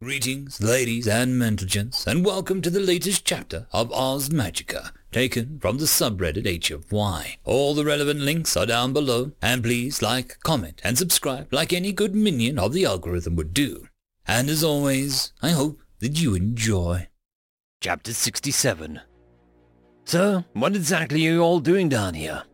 Greetings, ladies and gentlemen, and welcome to the latest chapter of Oz Magica, taken from the subreddit HFY. All the relevant links are down below, and please like, comment, and subscribe like any good minion of the algorithm would do. And as always, I hope that you enjoy. Chapter 67 So, what exactly are you all doing down here?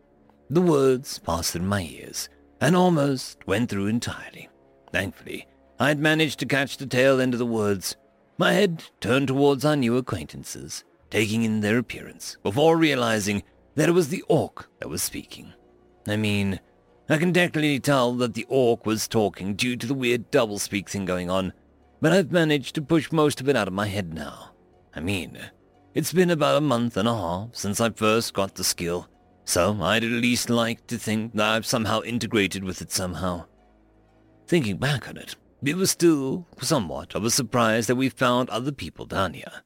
The words passed through my ears, and almost went through entirely. Thankfully, I had managed to catch the tail end of the words. My head turned towards our new acquaintances, taking in their appearance, before realizing that it was the orc that was speaking. I mean, I can definitely tell that the orc was talking due to the weird doublespeak thing going on, but I've managed to push most of it out of my head now. I mean, it's been about a month and a half since I first got the skill, so I'd at least like to think that I've somehow integrated with it somehow. Thinking back on it, it was still somewhat of a surprise that we found other people down here.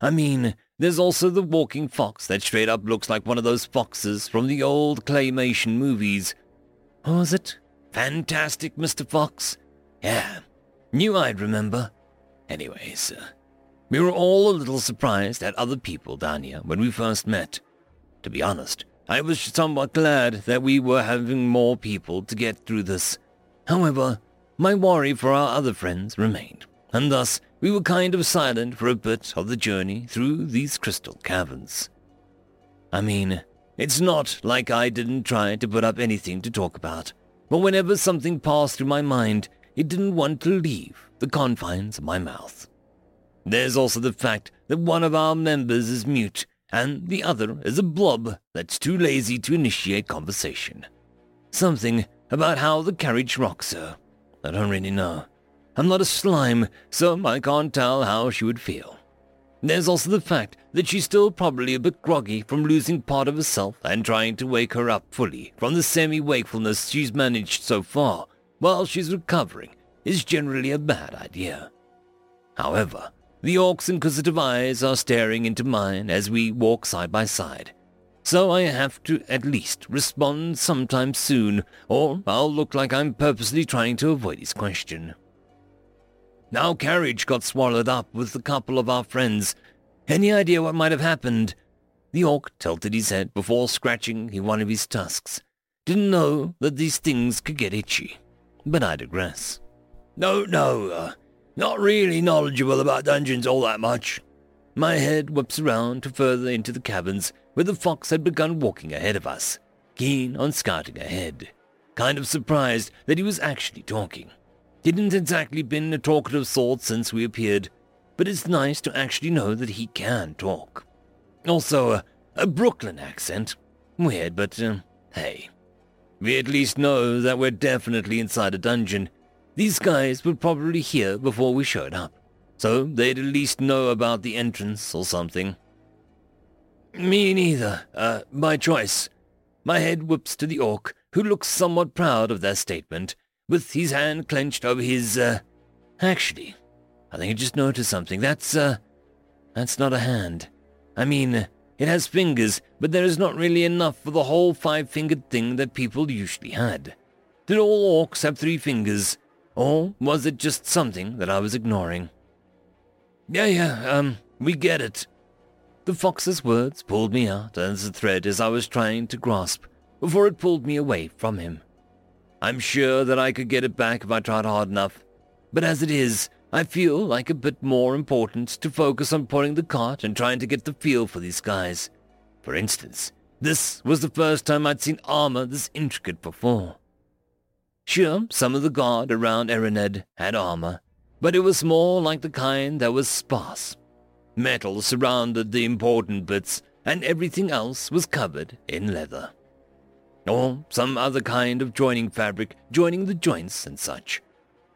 I mean, there's also the walking fox that straight up looks like one of those foxes from the old claymation movies. Was it? Fantastic Mr. Fox? Yeah, knew I'd remember. Anyways, uh, we were all a little surprised at other people down here when we first met. To be honest, I was somewhat glad that we were having more people to get through this. However, my worry for our other friends remained, and thus we were kind of silent for a bit of the journey through these crystal caverns. I mean, it's not like I didn't try to put up anything to talk about, but whenever something passed through my mind, it didn't want to leave the confines of my mouth. There's also the fact that one of our members is mute, and the other is a blob that's too lazy to initiate conversation. Something about how the carriage rocks her. I don't really know. I'm not a slime, so I can't tell how she would feel. There's also the fact that she's still probably a bit groggy from losing part of herself and trying to wake her up fully from the semi-wakefulness she's managed so far while she's recovering is generally a bad idea. However, the orc's inquisitive eyes are staring into mine as we walk side by side, so I have to at least respond sometime soon, or I'll look like I'm purposely trying to avoid his question. Our carriage got swallowed up with a couple of our friends. Any idea what might have happened? The orc tilted his head before scratching one of his tusks. Didn't know that these things could get itchy. But I digress. No, no, uh, not really knowledgeable about dungeons all that much. My head whips around to further into the caverns where the fox had begun walking ahead of us, keen on scouting ahead. Kind of surprised that he was actually talking. Didn't exactly been a talkative sort since we appeared, but it's nice to actually know that he can talk. Also, a, a Brooklyn accent. Weird, but uh, hey. We at least know that we're definitely inside a dungeon. These guys were probably here before we showed up, so they'd at least know about the entrance or something. Me neither. Uh, my choice. My head whips to the orc, who looks somewhat proud of their statement, with his hand clenched over his, uh... Actually, I think I just noticed something. That's, uh... That's not a hand. I mean, it has fingers, but there is not really enough for the whole five-fingered thing that people usually had. Did all orcs have three fingers? Or was it just something that I was ignoring? Yeah, yeah, um, we get it. The fox's words pulled me out as a thread as I was trying to grasp, before it pulled me away from him. I'm sure that I could get it back if I tried hard enough, but as it is, I feel like a bit more important to focus on pulling the cart and trying to get the feel for these guys. For instance, this was the first time I'd seen armor this intricate before. Sure, some of the guard around Erened had armor, but it was more like the kind that was sparse Metal surrounded the important bits, and everything else was covered in leather. Or some other kind of joining fabric joining the joints and such.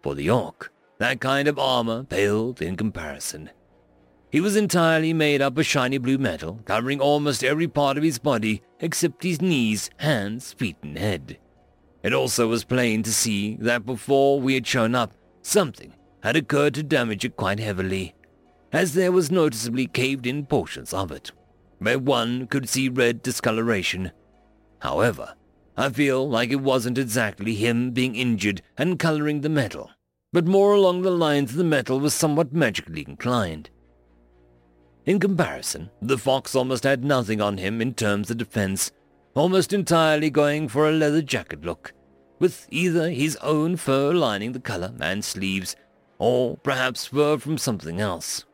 For the orc, that kind of armor paled in comparison. He was entirely made up of shiny blue metal, covering almost every part of his body except his knees, hands, feet, and head. It also was plain to see that before we had shown up, something had occurred to damage it quite heavily as there was noticeably caved-in portions of it, where one could see red discoloration. However, I feel like it wasn't exactly him being injured and coloring the metal, but more along the lines the metal was somewhat magically inclined. In comparison, the fox almost had nothing on him in terms of defense, almost entirely going for a leather jacket look, with either his own fur lining the collar and sleeves, or perhaps fur from something else.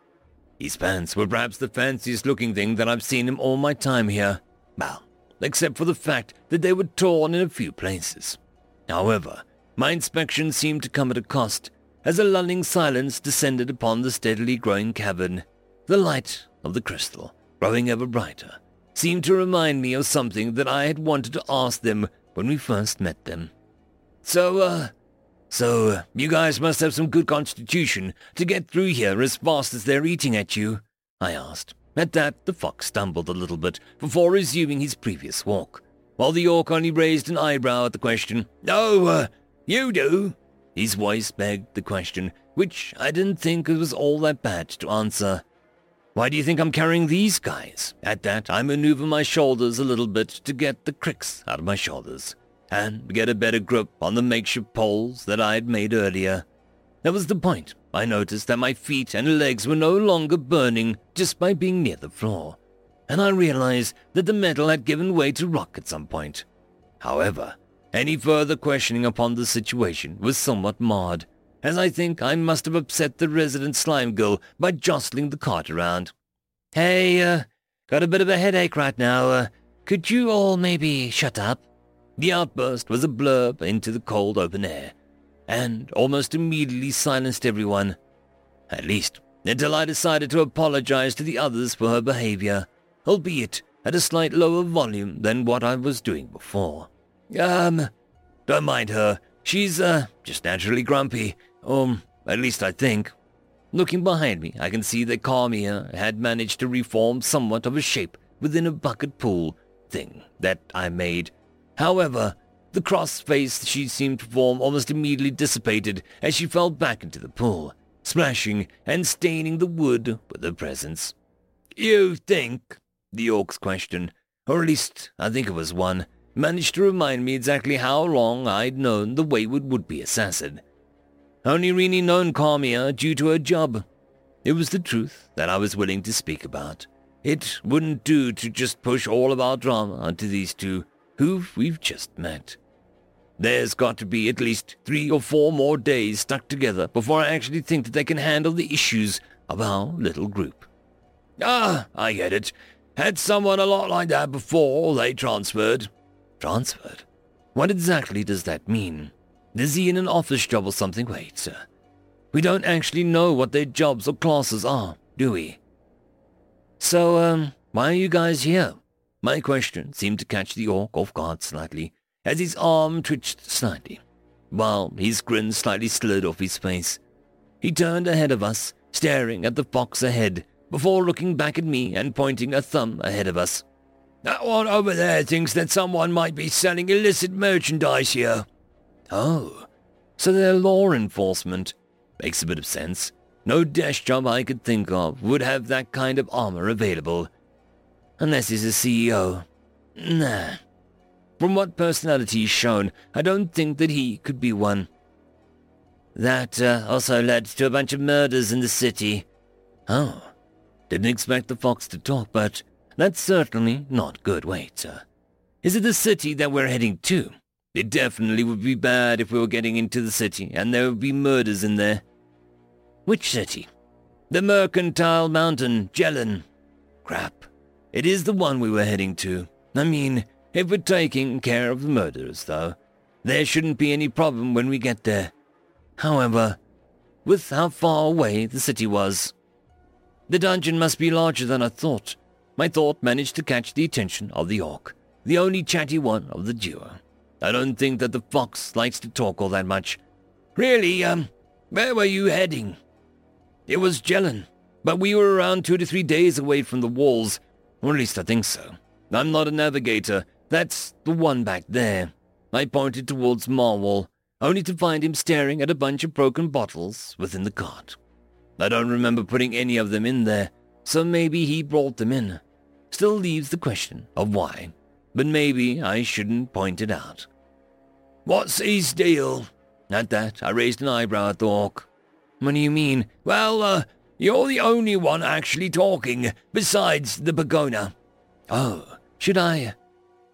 His pants were perhaps the fanciest looking thing that I've seen in all my time here. Well, except for the fact that they were torn in a few places. However, my inspection seemed to come at a cost, as a lulling silence descended upon the steadily growing cavern. The light of the crystal, growing ever brighter, seemed to remind me of something that I had wanted to ask them when we first met them. So, uh, so uh, you guys must have some good constitution to get through here as fast as they're eating at you, I asked. At that, the fox stumbled a little bit before resuming his previous walk, while the orc only raised an eyebrow at the question. Oh, uh, you do? His voice begged the question, which I didn't think it was all that bad to answer. Why do you think I'm carrying these guys? At that, I maneuver my shoulders a little bit to get the cricks out of my shoulders and get a better grip on the makeshift poles that I had made earlier. That was the point. I noticed that my feet and legs were no longer burning just by being near the floor, and I realized that the metal had given way to rock at some point. However, any further questioning upon the situation was somewhat marred, as I think I must have upset the resident slime girl by jostling the cart around. Hey, uh, got a bit of a headache right now. Uh, could you all maybe shut up? The outburst was a blurb into the cold open air, and almost immediately silenced everyone. At least, until I decided to apologize to the others for her behavior, albeit at a slight lower volume than what I was doing before. Um, don't mind her. She's, uh, just naturally grumpy. Um, at least I think. Looking behind me, I can see that Carmia had managed to reform somewhat of a shape within a bucket pool thing that I made. However, the cross face she seemed to form almost immediately dissipated as she fell back into the pool, splashing and staining the wood with her presence. You think? The orc's question, or at least I think it was one, managed to remind me exactly how long I'd known the wayward would-be assassin. Only really known Carmia uh, due to her job. It was the truth that I was willing to speak about. It wouldn't do to just push all of our drama onto these two, who we've just met. There's got to be at least three or four more days stuck together before I actually think that they can handle the issues of our little group. Ah, I get it. Had someone a lot like that before they transferred. Transferred? What exactly does that mean? Is he in an office job or something? Wait, sir. We don't actually know what their jobs or classes are, do we? So, um, why are you guys here? My question seemed to catch the orc off guard slightly, as his arm twitched slightly, while his grin slightly slid off his face. He turned ahead of us, staring at the fox ahead, before looking back at me and pointing a thumb ahead of us. That one over there thinks that someone might be selling illicit merchandise here. Oh, so they're law enforcement. Makes a bit of sense. No desk job I could think of would have that kind of armor available. Unless he's a CEO. Nah. From what personality he's shown, I don't think that he could be one. That uh, also led to a bunch of murders in the city. Oh. Didn't expect the fox to talk, but that's certainly not good. Wait, uh, is it the city that we're heading to? It definitely would be bad if we were getting into the city and there would be murders in there. Which city? The Mercantile Mountain, Jelen. Crap. It is the one we were heading to. I mean, if we're taking care of the murderers, though, there shouldn't be any problem when we get there. However, with how far away the city was, the dungeon must be larger than I thought. My thought managed to catch the attention of the orc, the only chatty one of the duo. I don't think that the fox likes to talk all that much. Really, um, where were you heading? It was Jelen, but we were around two to three days away from the walls, or at least I think so. I'm not a navigator. That's the one back there. I pointed towards Marwall, only to find him staring at a bunch of broken bottles within the cart. I don't remember putting any of them in there, so maybe he brought them in. Still leaves the question of why, but maybe I shouldn't point it out. What's his deal? At that, I raised an eyebrow at the orc. What do you mean? Well, uh, you're the only one actually talking, besides the Begona. Oh, should I?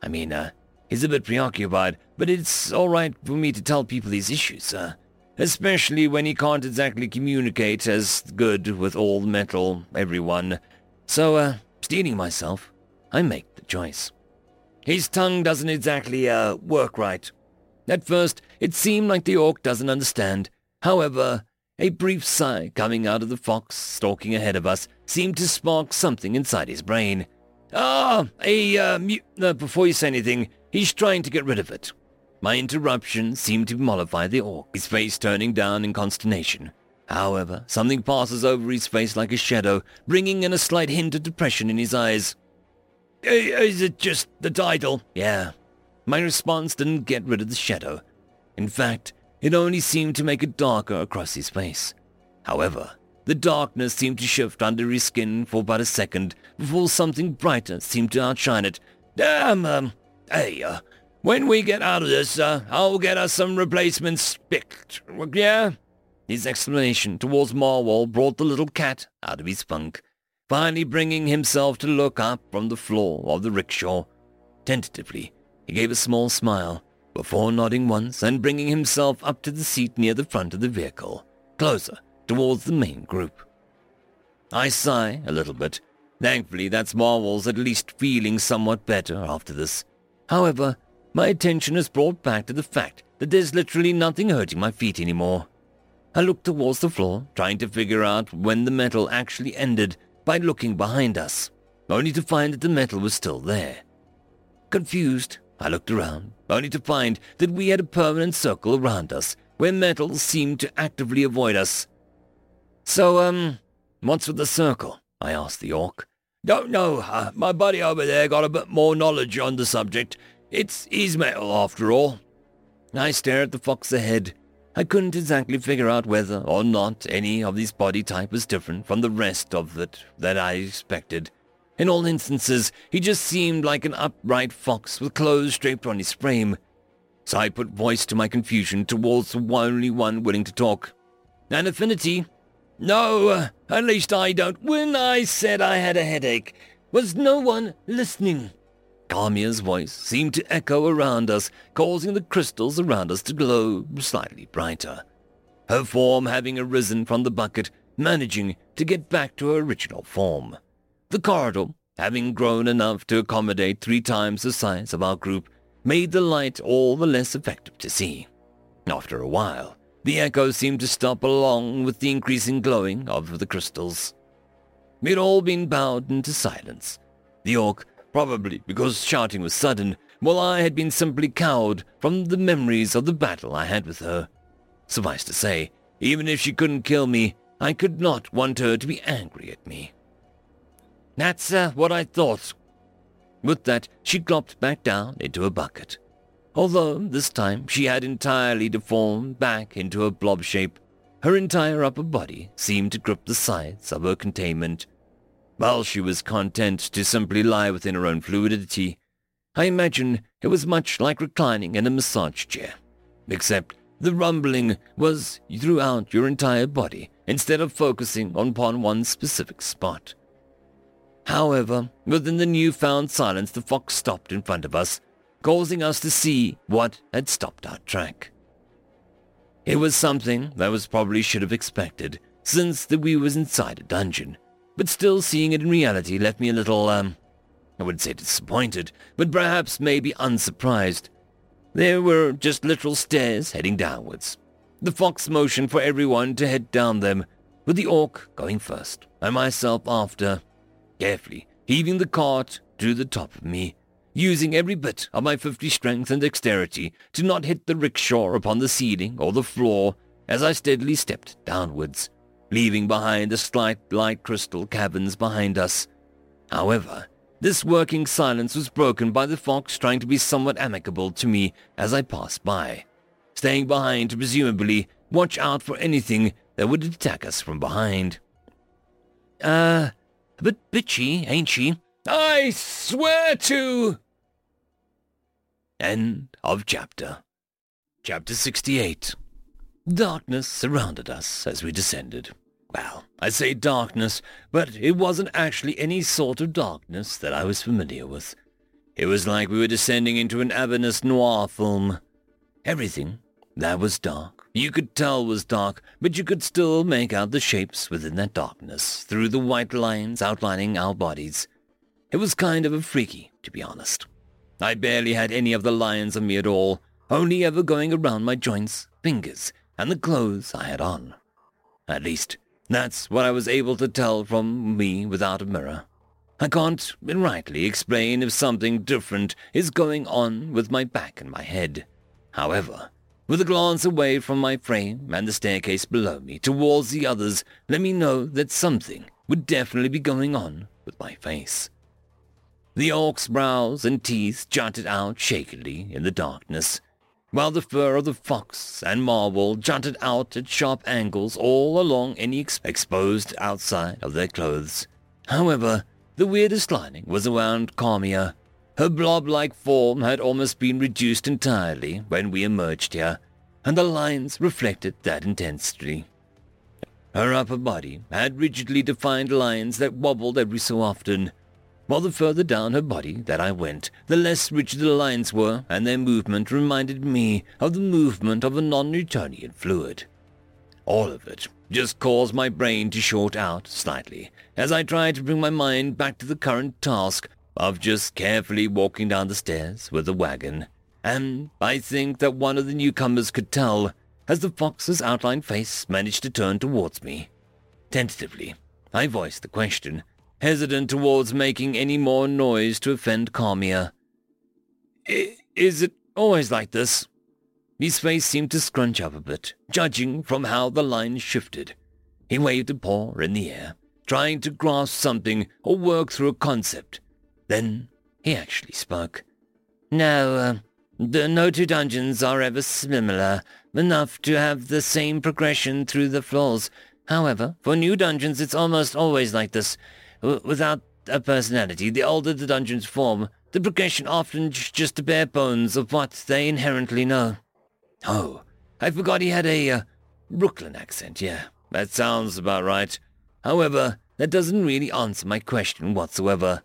I mean, uh, he's a bit preoccupied, but it's all right for me to tell people these issues, uh, especially when he can't exactly communicate as good with all metal everyone. So, uh, stealing myself, I make the choice. His tongue doesn't exactly, uh, work right. At first, it seemed like the orc doesn't understand. However, a brief sigh coming out of the fox stalking ahead of us seemed to spark something inside his brain. Ah, a, uh, mu- uh, before you say anything, he's trying to get rid of it. My interruption seemed to mollify the orc, his face turning down in consternation. However, something passes over his face like a shadow, bringing in a slight hint of depression in his eyes. Is it just the title? Yeah. My response didn't get rid of the shadow. In fact, it only seemed to make it darker across his face. However, the darkness seemed to shift under his skin for about a second before something brighter seemed to outshine it. Damn, um, hey, uh, when we get out of this, uh, I'll get us some replacements picked, yeah? His exclamation towards Marwell brought the little cat out of his funk, finally bringing himself to look up from the floor of the rickshaw. Tentatively, he gave a small smile before nodding once and bringing himself up to the seat near the front of the vehicle, closer towards the main group. I sigh a little bit. Thankfully, that's Marwall's at least feeling somewhat better after this. However, my attention is brought back to the fact that there's literally nothing hurting my feet anymore. I look towards the floor, trying to figure out when the metal actually ended by looking behind us, only to find that the metal was still there. Confused, I looked around, only to find that we had a permanent circle around us, where metal seemed to actively avoid us. So, um, what's with the circle? I asked the orc. Don't know. Uh, my buddy over there got a bit more knowledge on the subject. It's his metal, after all. I stared at the fox ahead. I couldn't exactly figure out whether or not any of this body type was different from the rest of it that I expected. In all instances, he just seemed like an upright fox with clothes draped on his frame. So I put voice to my confusion towards the only one willing to talk. An affinity? No, uh, at least I don't. When I said I had a headache, was no one listening? Carmia's voice seemed to echo around us, causing the crystals around us to glow slightly brighter. Her form having arisen from the bucket, managing to get back to her original form. The corridor, having grown enough to accommodate three times the size of our group, made the light all the less effective to see. After a while, the echo seemed to stop along with the increasing glowing of the crystals. We had all been bowed into silence. The orc, probably because shouting was sudden, while I had been simply cowed from the memories of the battle I had with her. Suffice to say, even if she couldn't kill me, I could not want her to be angry at me. That's uh, what I thought. With that, she dropped back down into a bucket. Although this time she had entirely deformed back into a blob shape, her entire upper body seemed to grip the sides of her containment. While she was content to simply lie within her own fluidity, I imagine it was much like reclining in a massage chair, except the rumbling was throughout your entire body instead of focusing upon one specific spot. However, within the newfound silence, the fox stopped in front of us, causing us to see what had stopped our track. It was something that was probably should have expected, since that we was inside a dungeon, but still seeing it in reality left me a little, um, I wouldn't say disappointed, but perhaps maybe unsurprised. There were just literal stairs heading downwards. The fox motioned for everyone to head down them, with the orc going first, and myself after, carefully heaving the cart to the top of me, using every bit of my fifty strength and dexterity to not hit the rickshaw upon the ceiling or the floor as I steadily stepped downwards, leaving behind the slight light crystal caverns behind us. However, this working silence was broken by the fox trying to be somewhat amicable to me as I passed by, staying behind to presumably watch out for anything that would attack us from behind. Uh, a bit bitchy, ain't she? I swear to... End of chapter. Chapter 68. Darkness surrounded us as we descended. Well, I say darkness, but it wasn't actually any sort of darkness that I was familiar with. It was like we were descending into an Avernus noir film. Everything that was dark, you could tell was dark, but you could still make out the shapes within that darkness through the white lines outlining our bodies. It was kind of a freaky, to be honest. I barely had any of the lines on me at all, only ever going around my joints, fingers, and the clothes I had on. At least, that's what I was able to tell from me without a mirror. I can't rightly explain if something different is going on with my back and my head. However, with a glance away from my frame and the staircase below me towards the others, let me know that something would definitely be going on with my face. The orc's brows and teeth jutted out shakily in the darkness, while the fur of the fox and Marwall jutted out at sharp angles all along any ex- exposed outside of their clothes. However, the weirdest lining was around Carmia. Her blob-like form had almost been reduced entirely when we emerged here, and the lines reflected that intensity. Her upper body had rigidly defined lines that wobbled every so often, while the further down her body that I went, the less rigid the lines were, and their movement reminded me of the movement of a non-Newtonian fluid. All of it just caused my brain to short out slightly as I tried to bring my mind back to the current task of just carefully walking down the stairs with the wagon. And I think that one of the newcomers could tell as the fox's outlined face managed to turn towards me. Tentatively, I voiced the question, hesitant towards making any more noise to offend Carmia. Is it always like this? His face seemed to scrunch up a bit, judging from how the lines shifted. He waved a paw in the air, trying to grasp something or work through a concept. Then he actually spoke. No, uh, the no two dungeons are ever similar, enough to have the same progression through the floors. However, for new dungeons it's almost always like this without a personality, the older the dungeons form, the progression often just the bare bones of what they inherently know. Oh, I forgot he had a uh, Brooklyn accent, yeah. That sounds about right. However, that doesn't really answer my question whatsoever.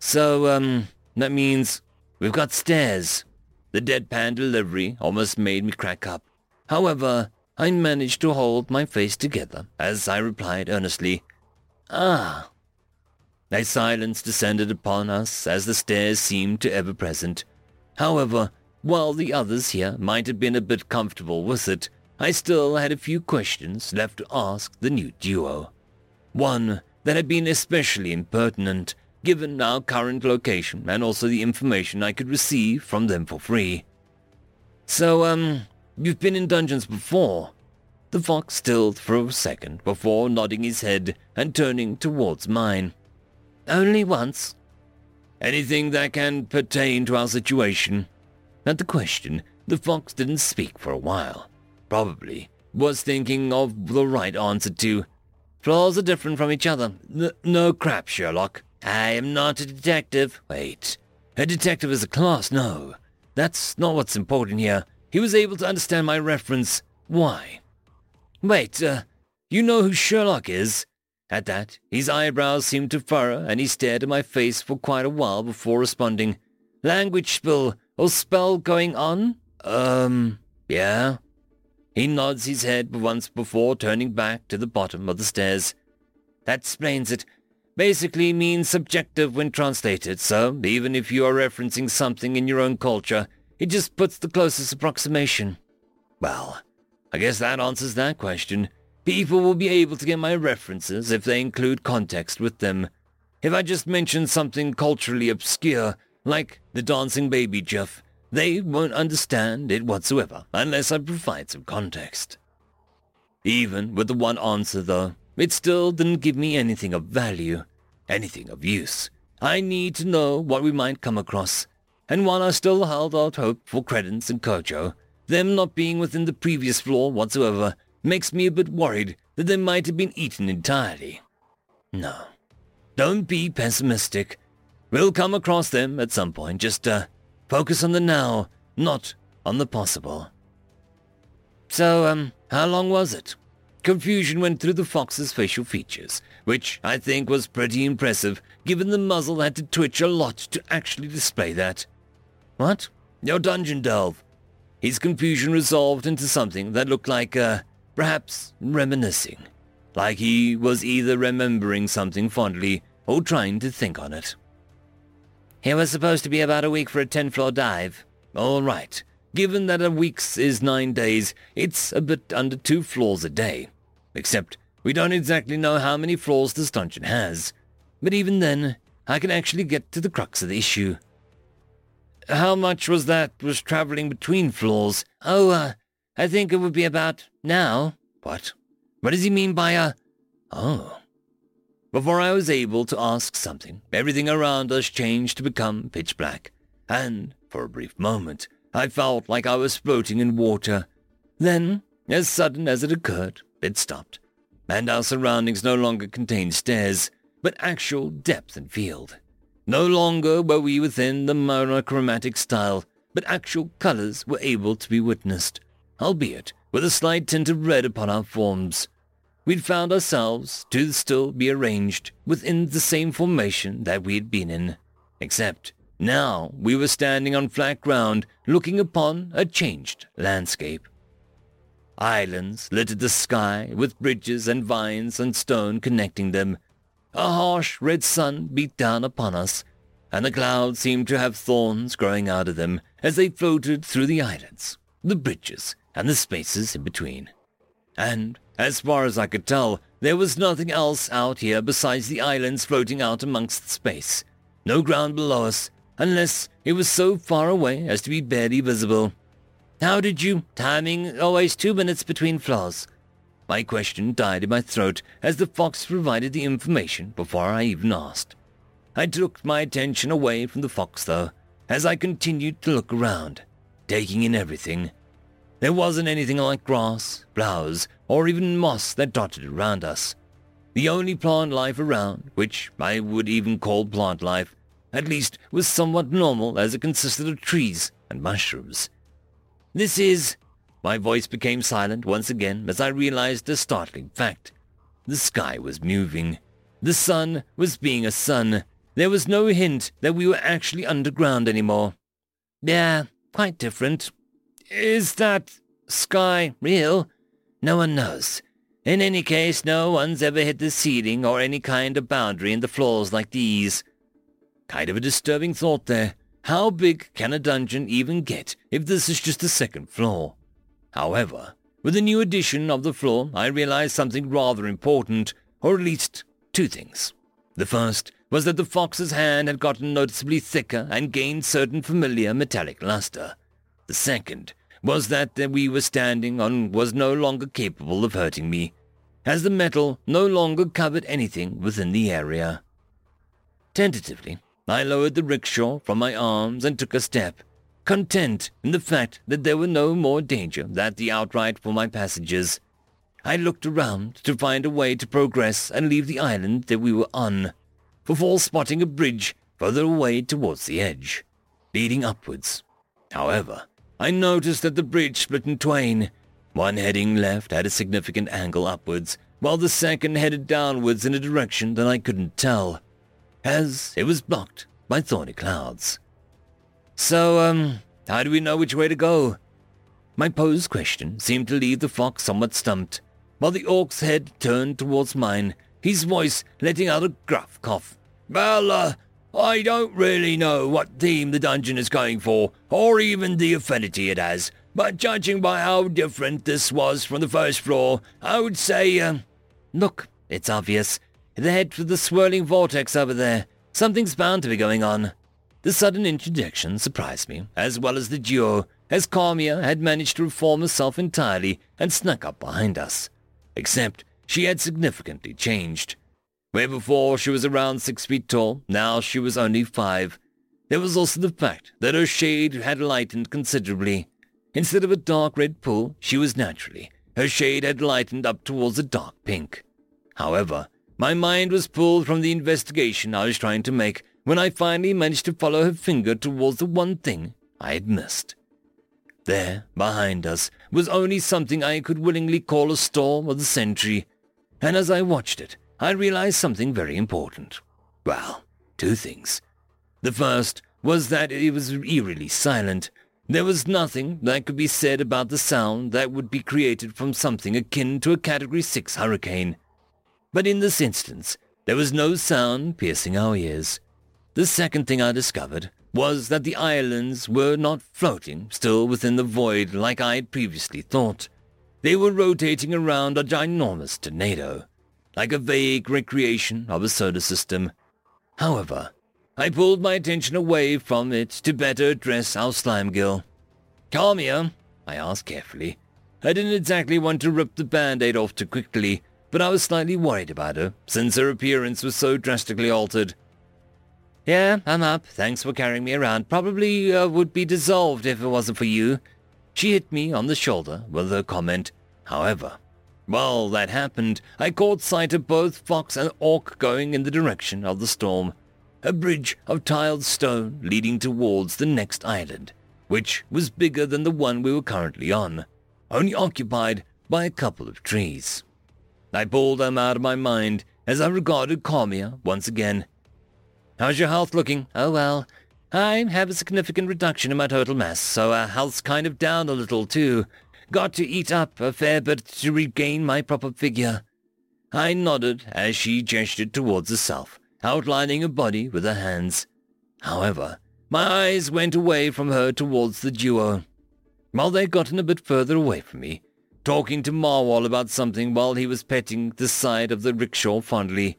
So, um, that means we've got stairs. The deadpan delivery almost made me crack up. However, I managed to hold my face together as I replied earnestly, Ah. A silence descended upon us as the stairs seemed to ever present. However, while the others here might have been a bit comfortable with it, I still had a few questions left to ask the new duo. One that had been especially impertinent, given our current location and also the information I could receive from them for free. So, um, you've been in dungeons before? The fox stilled for a second before nodding his head and turning towards mine. Only once. Anything that can pertain to our situation? At the question, the fox didn't speak for a while. Probably was thinking of the right answer to. Flaws are different from each other. N- no crap, Sherlock. I am not a detective. Wait. A detective is a class, no. That's not what's important here. He was able to understand my reference. Why? Wait, uh, you know who Sherlock is? At that, his eyebrows seemed to furrow, and he stared at my face for quite a while before responding. Language spill or spell going on? Um, yeah. He nods his head once before turning back to the bottom of the stairs. That explains it. Basically means subjective when translated, so even if you are referencing something in your own culture, it just puts the closest approximation. Well, I guess that answers that question. People will be able to get my references if they include context with them. If I just mention something culturally obscure, like the dancing baby GIF, they won't understand it whatsoever unless I provide some context. Even with the one answer, though, it still didn't give me anything of value, anything of use. I need to know what we might come across. And while I still held out hope for Credence and Kojo, them not being within the previous floor whatsoever makes me a bit worried that they might have been eaten entirely. No. Don't be pessimistic. We'll come across them at some point. Just, uh, focus on the now, not on the possible. So, um, how long was it? Confusion went through the fox's facial features, which I think was pretty impressive, given the muzzle had to twitch a lot to actually display that. What? Your dungeon delve. His confusion resolved into something that looked like, uh, perhaps reminiscing. Like he was either remembering something fondly or trying to think on it. It was supposed to be about a week for a 10-floor dive. All right. Given that a week's is nine days, it's a bit under two floors a day. Except we don't exactly know how many floors this dungeon has. But even then, I can actually get to the crux of the issue. How much was that was traveling between floors? Oh, uh, I think it would be about now. What? What does he mean by a... Oh. Before I was able to ask something, everything around us changed to become pitch black, and, for a brief moment, I felt like I was floating in water. Then, as sudden as it occurred, it stopped, and our surroundings no longer contained stairs, but actual depth and field. No longer were we within the monochromatic style, but actual colors were able to be witnessed, albeit with a slight tint of red upon our forms we'd found ourselves to still be arranged within the same formation that we had been in, except now we were standing on flat ground looking upon a changed landscape. Islands littered the sky with bridges and vines and stone connecting them. A harsh red sun beat down upon us, and the clouds seemed to have thorns growing out of them as they floated through the islands, the bridges, and the spaces in between. And as far as I could tell, there was nothing else out here besides the islands floating out amongst space. No ground below us, unless it was so far away as to be barely visible. How did you... Timing always two minutes between floors. My question died in my throat as the fox provided the information before I even asked. I took my attention away from the fox, though, as I continued to look around, taking in everything. There wasn't anything like grass, flowers, or even moss that dotted around us. The only plant life around, which I would even call plant life, at least was somewhat normal as it consisted of trees and mushrooms. This is... My voice became silent once again as I realized a startling fact. The sky was moving. The sun was being a sun. There was no hint that we were actually underground anymore. Yeah, quite different. Is that sky real? No one knows. In any case, no one's ever hit the ceiling or any kind of boundary in the floors like these. Kind of a disturbing thought there. How big can a dungeon even get if this is just the second floor? However, with the new addition of the floor, I realized something rather important, or at least two things. The first was that the fox's hand had gotten noticeably thicker and gained certain familiar metallic luster. The second was that that we were standing on was no longer capable of hurting me, as the metal no longer covered anything within the area. Tentatively, I lowered the rickshaw from my arms and took a step, content in the fact that there were no more danger than the outright for my passengers. I looked around to find a way to progress and leave the island that we were on, before spotting a bridge further away towards the edge, leading upwards. However, I noticed that the bridge split in twain. One heading left at a significant angle upwards, while the second headed downwards in a direction that I couldn't tell, as it was blocked by thorny clouds. So, um, how do we know which way to go? My posed question seemed to leave the fox somewhat stumped, while the orc's head turned towards mine, his voice letting out a gruff cough. Well, uh, I don't really know what theme the dungeon is going for, or even the affinity it has, but judging by how different this was from the first floor, I would say, uh, Look, it's obvious. The head for the swirling vortex over there. Something's bound to be going on. The sudden interjection surprised me, as well as the duo, as Carmia had managed to reform herself entirely and snuck up behind us. Except she had significantly changed. Where before she was around six feet tall, now she was only five. There was also the fact that her shade had lightened considerably. Instead of a dark red pool, she was naturally. Her shade had lightened up towards a dark pink. However, my mind was pulled from the investigation I was trying to make when I finally managed to follow her finger towards the one thing I had missed. There, behind us, was only something I could willingly call a storm of the century, and as I watched it, I realized something very important. Well, two things. The first was that it was eerily silent. There was nothing that could be said about the sound that would be created from something akin to a Category 6 hurricane. But in this instance, there was no sound piercing our ears. The second thing I discovered was that the islands were not floating still within the void like I had previously thought. They were rotating around a ginormous tornado, like a vague recreation of a solar system. However, I pulled my attention away from it to better address our slime Slimegill. Carmia, I asked carefully. I didn't exactly want to rip the band-aid off too quickly, but I was slightly worried about her, since her appearance was so drastically altered. Yeah, I'm up. Thanks for carrying me around. Probably uh, would be dissolved if it wasn't for you. She hit me on the shoulder with her comment. However, while that happened, I caught sight of both Fox and Orc going in the direction of the storm. A bridge of tiled stone leading towards the next island, which was bigger than the one we were currently on, only occupied by a couple of trees. I pulled them out of my mind as I regarded Carmia once again. How's your health looking? Oh well, I have a significant reduction in my total mass, so our health's kind of down a little too. Got to eat up a fair bit to regain my proper figure. I nodded as she gestured towards herself, outlining her body with her hands. However, my eyes went away from her towards the duo. While they'd gotten a bit further away from me, talking to Marwal about something while he was petting the side of the rickshaw fondly.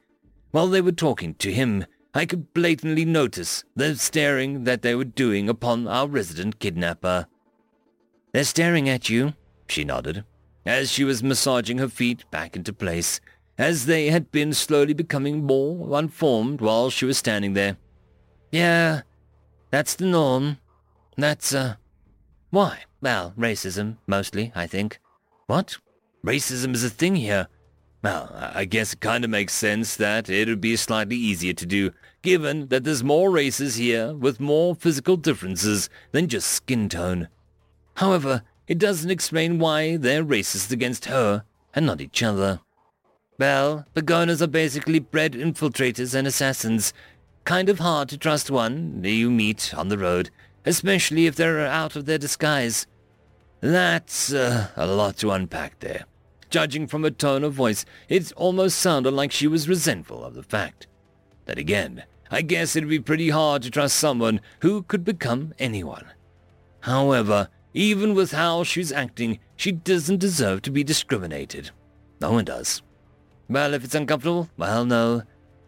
While they were talking to him, I could blatantly notice the staring that they were doing upon our resident kidnapper. They're staring at you, she nodded, as she was massaging her feet back into place, as they had been slowly becoming more unformed while she was standing there. Yeah, that's the norm. That's, uh... Why? Well, racism, mostly, I think. What? Racism is a thing here. Well, I guess it kind of makes sense that it would be slightly easier to do, given that there's more races here with more physical differences than just skin tone. However, it doesn't explain why they're racist against her and not each other. Well, Pagonas are basically bred infiltrators and assassins. Kind of hard to trust one you meet on the road, especially if they're out of their disguise. That's uh, a lot to unpack there. Judging from her tone of voice, it almost sounded like she was resentful of the fact. That again, I guess it'd be pretty hard to trust someone who could become anyone. However, even with how she's acting, she doesn't deserve to be discriminated. No one does. Well, if it's uncomfortable, well, no.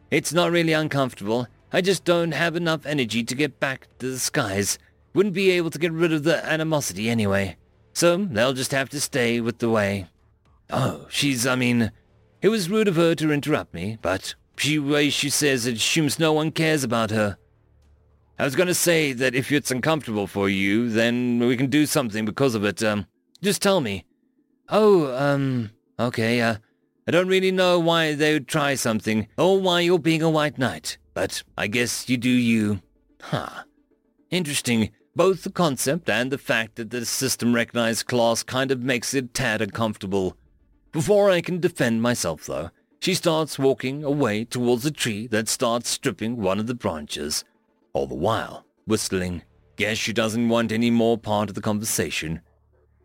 It's not really uncomfortable. I just don't have enough energy to get back to the skies. Wouldn't be able to get rid of the animosity anyway. So they'll just have to stay with the way. Oh, she's, I mean, it was rude of her to interrupt me, but she way she says it assumes no one cares about her. I was going to say that if it's uncomfortable for you, then we can do something because of it. Um, just tell me. Oh, um, okay, uh, I don't really know why they would try something, or why you're being a white knight, but I guess you do you. Huh. Interesting. Both the concept and the fact that the system recognized class kind of makes it tad uncomfortable. Before I can defend myself, though, she starts walking away towards a tree that starts stripping one of the branches, all the while whistling. Guess she doesn't want any more part of the conversation.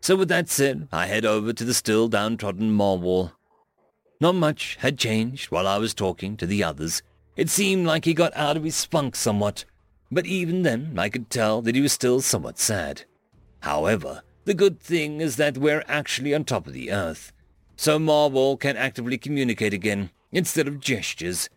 So with that said, I head over to the still downtrodden Marwall. Not much had changed while I was talking to the others. It seemed like he got out of his funk somewhat, but even then I could tell that he was still somewhat sad. However, the good thing is that we're actually on top of the earth, so Marwall can actively communicate again, instead of gestures.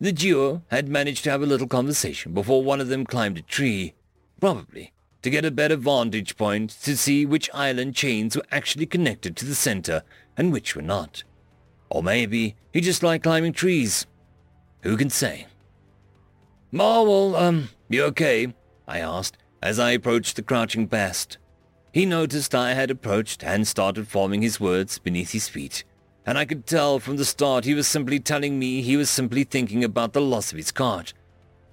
The duo had managed to have a little conversation before one of them climbed a tree, probably to get a better vantage point to see which island chains were actually connected to the center and which were not. Or maybe he just liked climbing trees. Who can say? Marwall, um, you okay? I asked as I approached the crouching bast. He noticed I had approached and started forming his words beneath his feet, and I could tell from the start he was simply telling me he was simply thinking about the loss of his cart.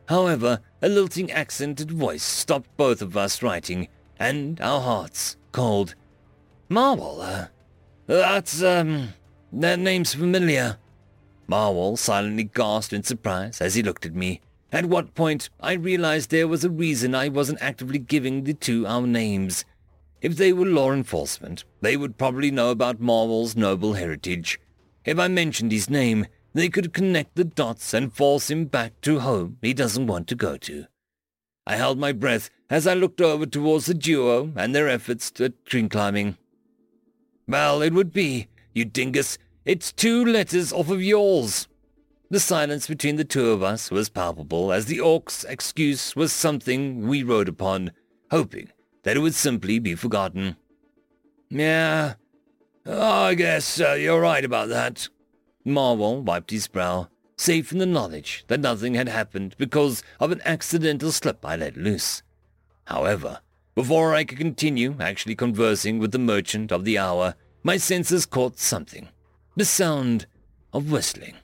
However, a lilting accented voice stopped both of us writing, and our hearts called, Marwell, uh, that's, um, that name's familiar. Marwell silently gasped in surprise as he looked at me, at what point I realized there was a reason I wasn't actively giving the two our names. If they were law enforcement, they would probably know about Marwall's noble heritage. If I mentioned his name, they could connect the dots and force him back to home he doesn't want to go to. I held my breath as I looked over towards the duo and their efforts at tree climbing. Well, it would be, you dingus. It's two letters off of yours. The silence between the two of us was palpable as the orc's excuse was something we rode upon, hoping that it would simply be forgotten. Yeah, I guess uh, you're right about that. Marwall wiped his brow, safe in the knowledge that nothing had happened because of an accidental slip I let loose. However, before I could continue actually conversing with the merchant of the hour, my senses caught something. The sound of whistling,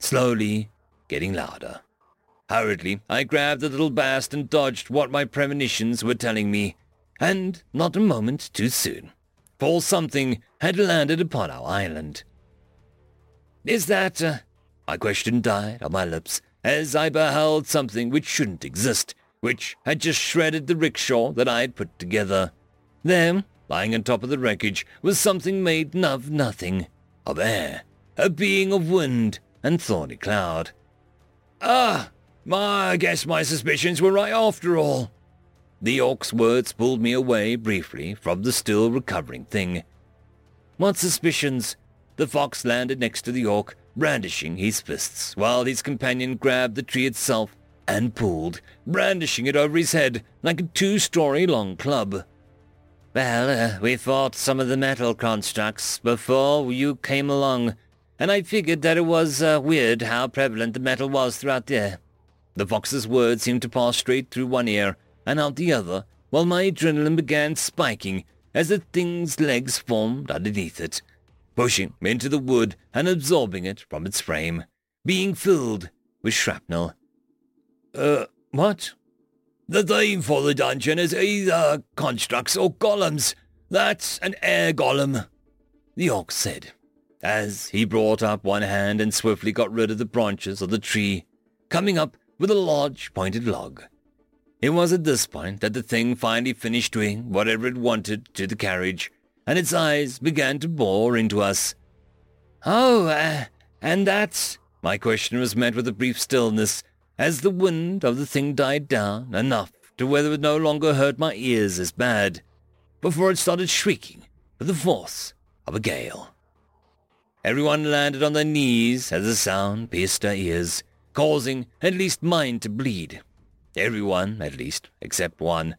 slowly getting louder. Hurriedly, I grabbed the little bast and dodged what my premonitions were telling me, and not a moment too soon, for something had landed upon our island. Is that, uh, my question died on my lips as I beheld something which shouldn't exist, which had just shredded the rickshaw that I had put together. There, lying on top of the wreckage, was something made of nothing, of air, a being of wind and thorny cloud. Ah, my, I guess my suspicions were right after all. The orc's words pulled me away briefly from the still recovering thing. What suspicions? The fox landed next to the orc, brandishing his fists, while his companion grabbed the tree itself and pulled, brandishing it over his head like a two-story long club. Well, uh, we fought some of the metal constructs before you came along, and I figured that it was uh, weird how prevalent the metal was throughout there. The fox's words seemed to pass straight through one ear and out the other, while my adrenaline began spiking as the thing's legs formed underneath it, pushing into the wood and absorbing it from its frame, being filled with shrapnel. Uh, what? The theme for the dungeon is either constructs or golems. That's an air golem, the orc said, as he brought up one hand and swiftly got rid of the branches of the tree, coming up with a large pointed log. It was at this point that the thing finally finished doing whatever it wanted to the carriage, and its eyes began to bore into us. Oh, uh, and that's... My question was met with a brief stillness as the wind of the thing died down enough to where it no longer hurt my ears as bad, before it started shrieking with the force of a gale. Everyone landed on their knees as the sound pierced our ears, causing at least mine to bleed. Everyone, at least, except one.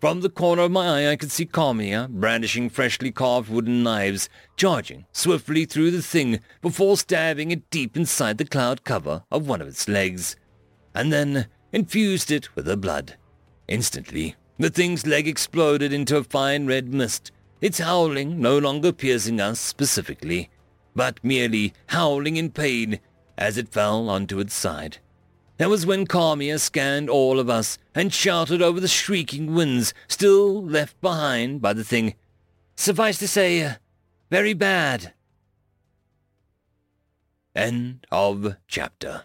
From the corner of my eye I could see Carmia brandishing freshly carved wooden knives, charging swiftly through the thing before stabbing it deep inside the cloud cover of one of its legs and then infused it with her blood. Instantly, the thing's leg exploded into a fine red mist, its howling no longer piercing us specifically, but merely howling in pain as it fell onto its side. That was when Carmia scanned all of us and shouted over the shrieking winds still left behind by the thing. Suffice to say, very bad. End of chapter.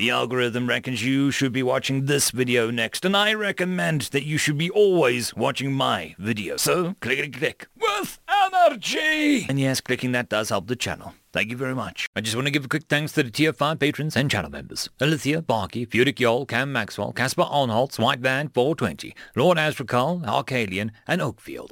The algorithm reckons you should be watching this video next, and I recommend that you should be always watching my video. So, clickety click click. with energy! And yes, clicking that does help the channel. Thank you very much. I just want to give a quick thanks to the tier 5 patrons and channel members. Alithia, Barky, Fudic Yol, Cam Maxwell, Caspar Onholtz, White Van 420, Lord Asrakal, Arcalian, and Oakfield.